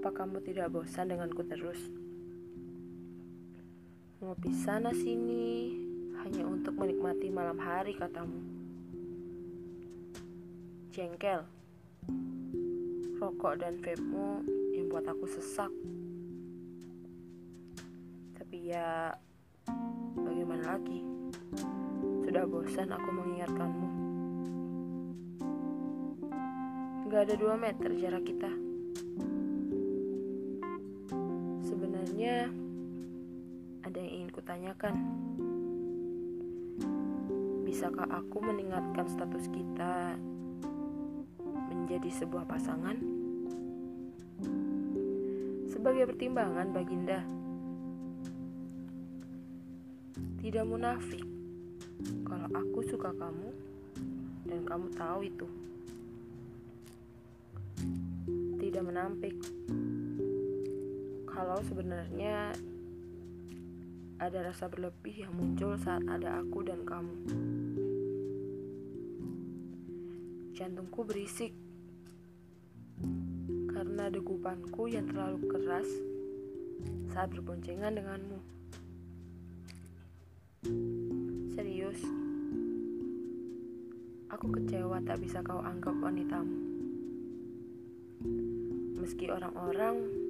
kamu tidak bosan denganku terus. Ngopi sana sini hanya untuk menikmati malam hari katamu. Jengkel. Rokok dan vape-mu yang buat aku sesak. Tapi ya bagaimana lagi? Sudah bosan aku mengingatkanmu. Gak ada dua meter jarak kita. Sebenarnya ada yang ingin kutanyakan. Bisakah aku meningkatkan status kita menjadi sebuah pasangan? Sebagai pertimbangan Baginda. Tidak munafik kalau aku suka kamu dan kamu tahu itu. Tidak menampik kalau sebenarnya ada rasa berlebih yang muncul saat ada aku dan kamu. Jantungku berisik karena degupanku yang terlalu keras saat berboncengan denganmu. Serius, aku kecewa tak bisa kau anggap wanitamu. Meski orang-orang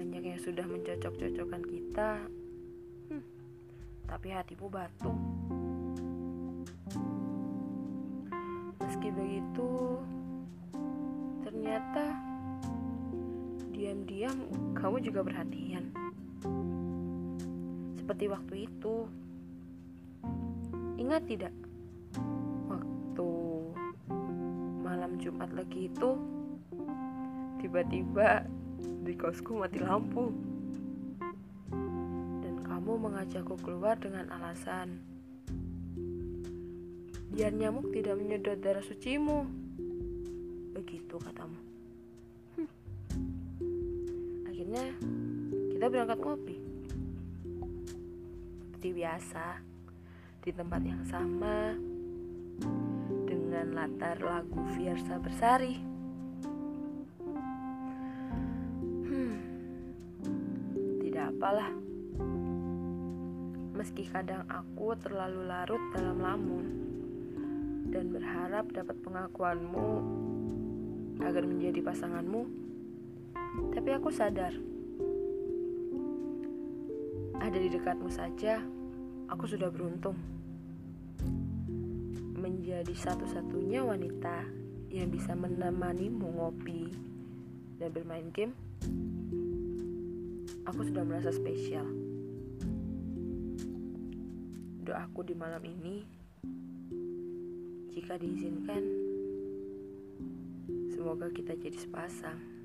banyak yang sudah mencocok-cocokkan kita, hmm, tapi hatimu batu. Meski begitu, ternyata diam-diam kamu juga perhatian. Seperti waktu itu. Ingat tidak? Waktu malam Jumat lagi itu tiba-tiba di kosku mati lampu. Dan kamu mengajakku keluar dengan alasan biar nyamuk tidak menyedot darah sucimu. Begitu katamu. Hmm. Akhirnya kita berangkat ngopi. Seperti biasa, di tempat yang sama dengan latar lagu Fiersa Bersari. Apalah. Meski kadang aku terlalu larut dalam lamun dan berharap dapat pengakuanmu agar menjadi pasanganmu, tapi aku sadar ada di dekatmu saja aku sudah beruntung menjadi satu-satunya wanita yang bisa menemanimu ngopi dan bermain game. Aku sudah merasa spesial. Doaku di malam ini, jika diizinkan, semoga kita jadi sepasang.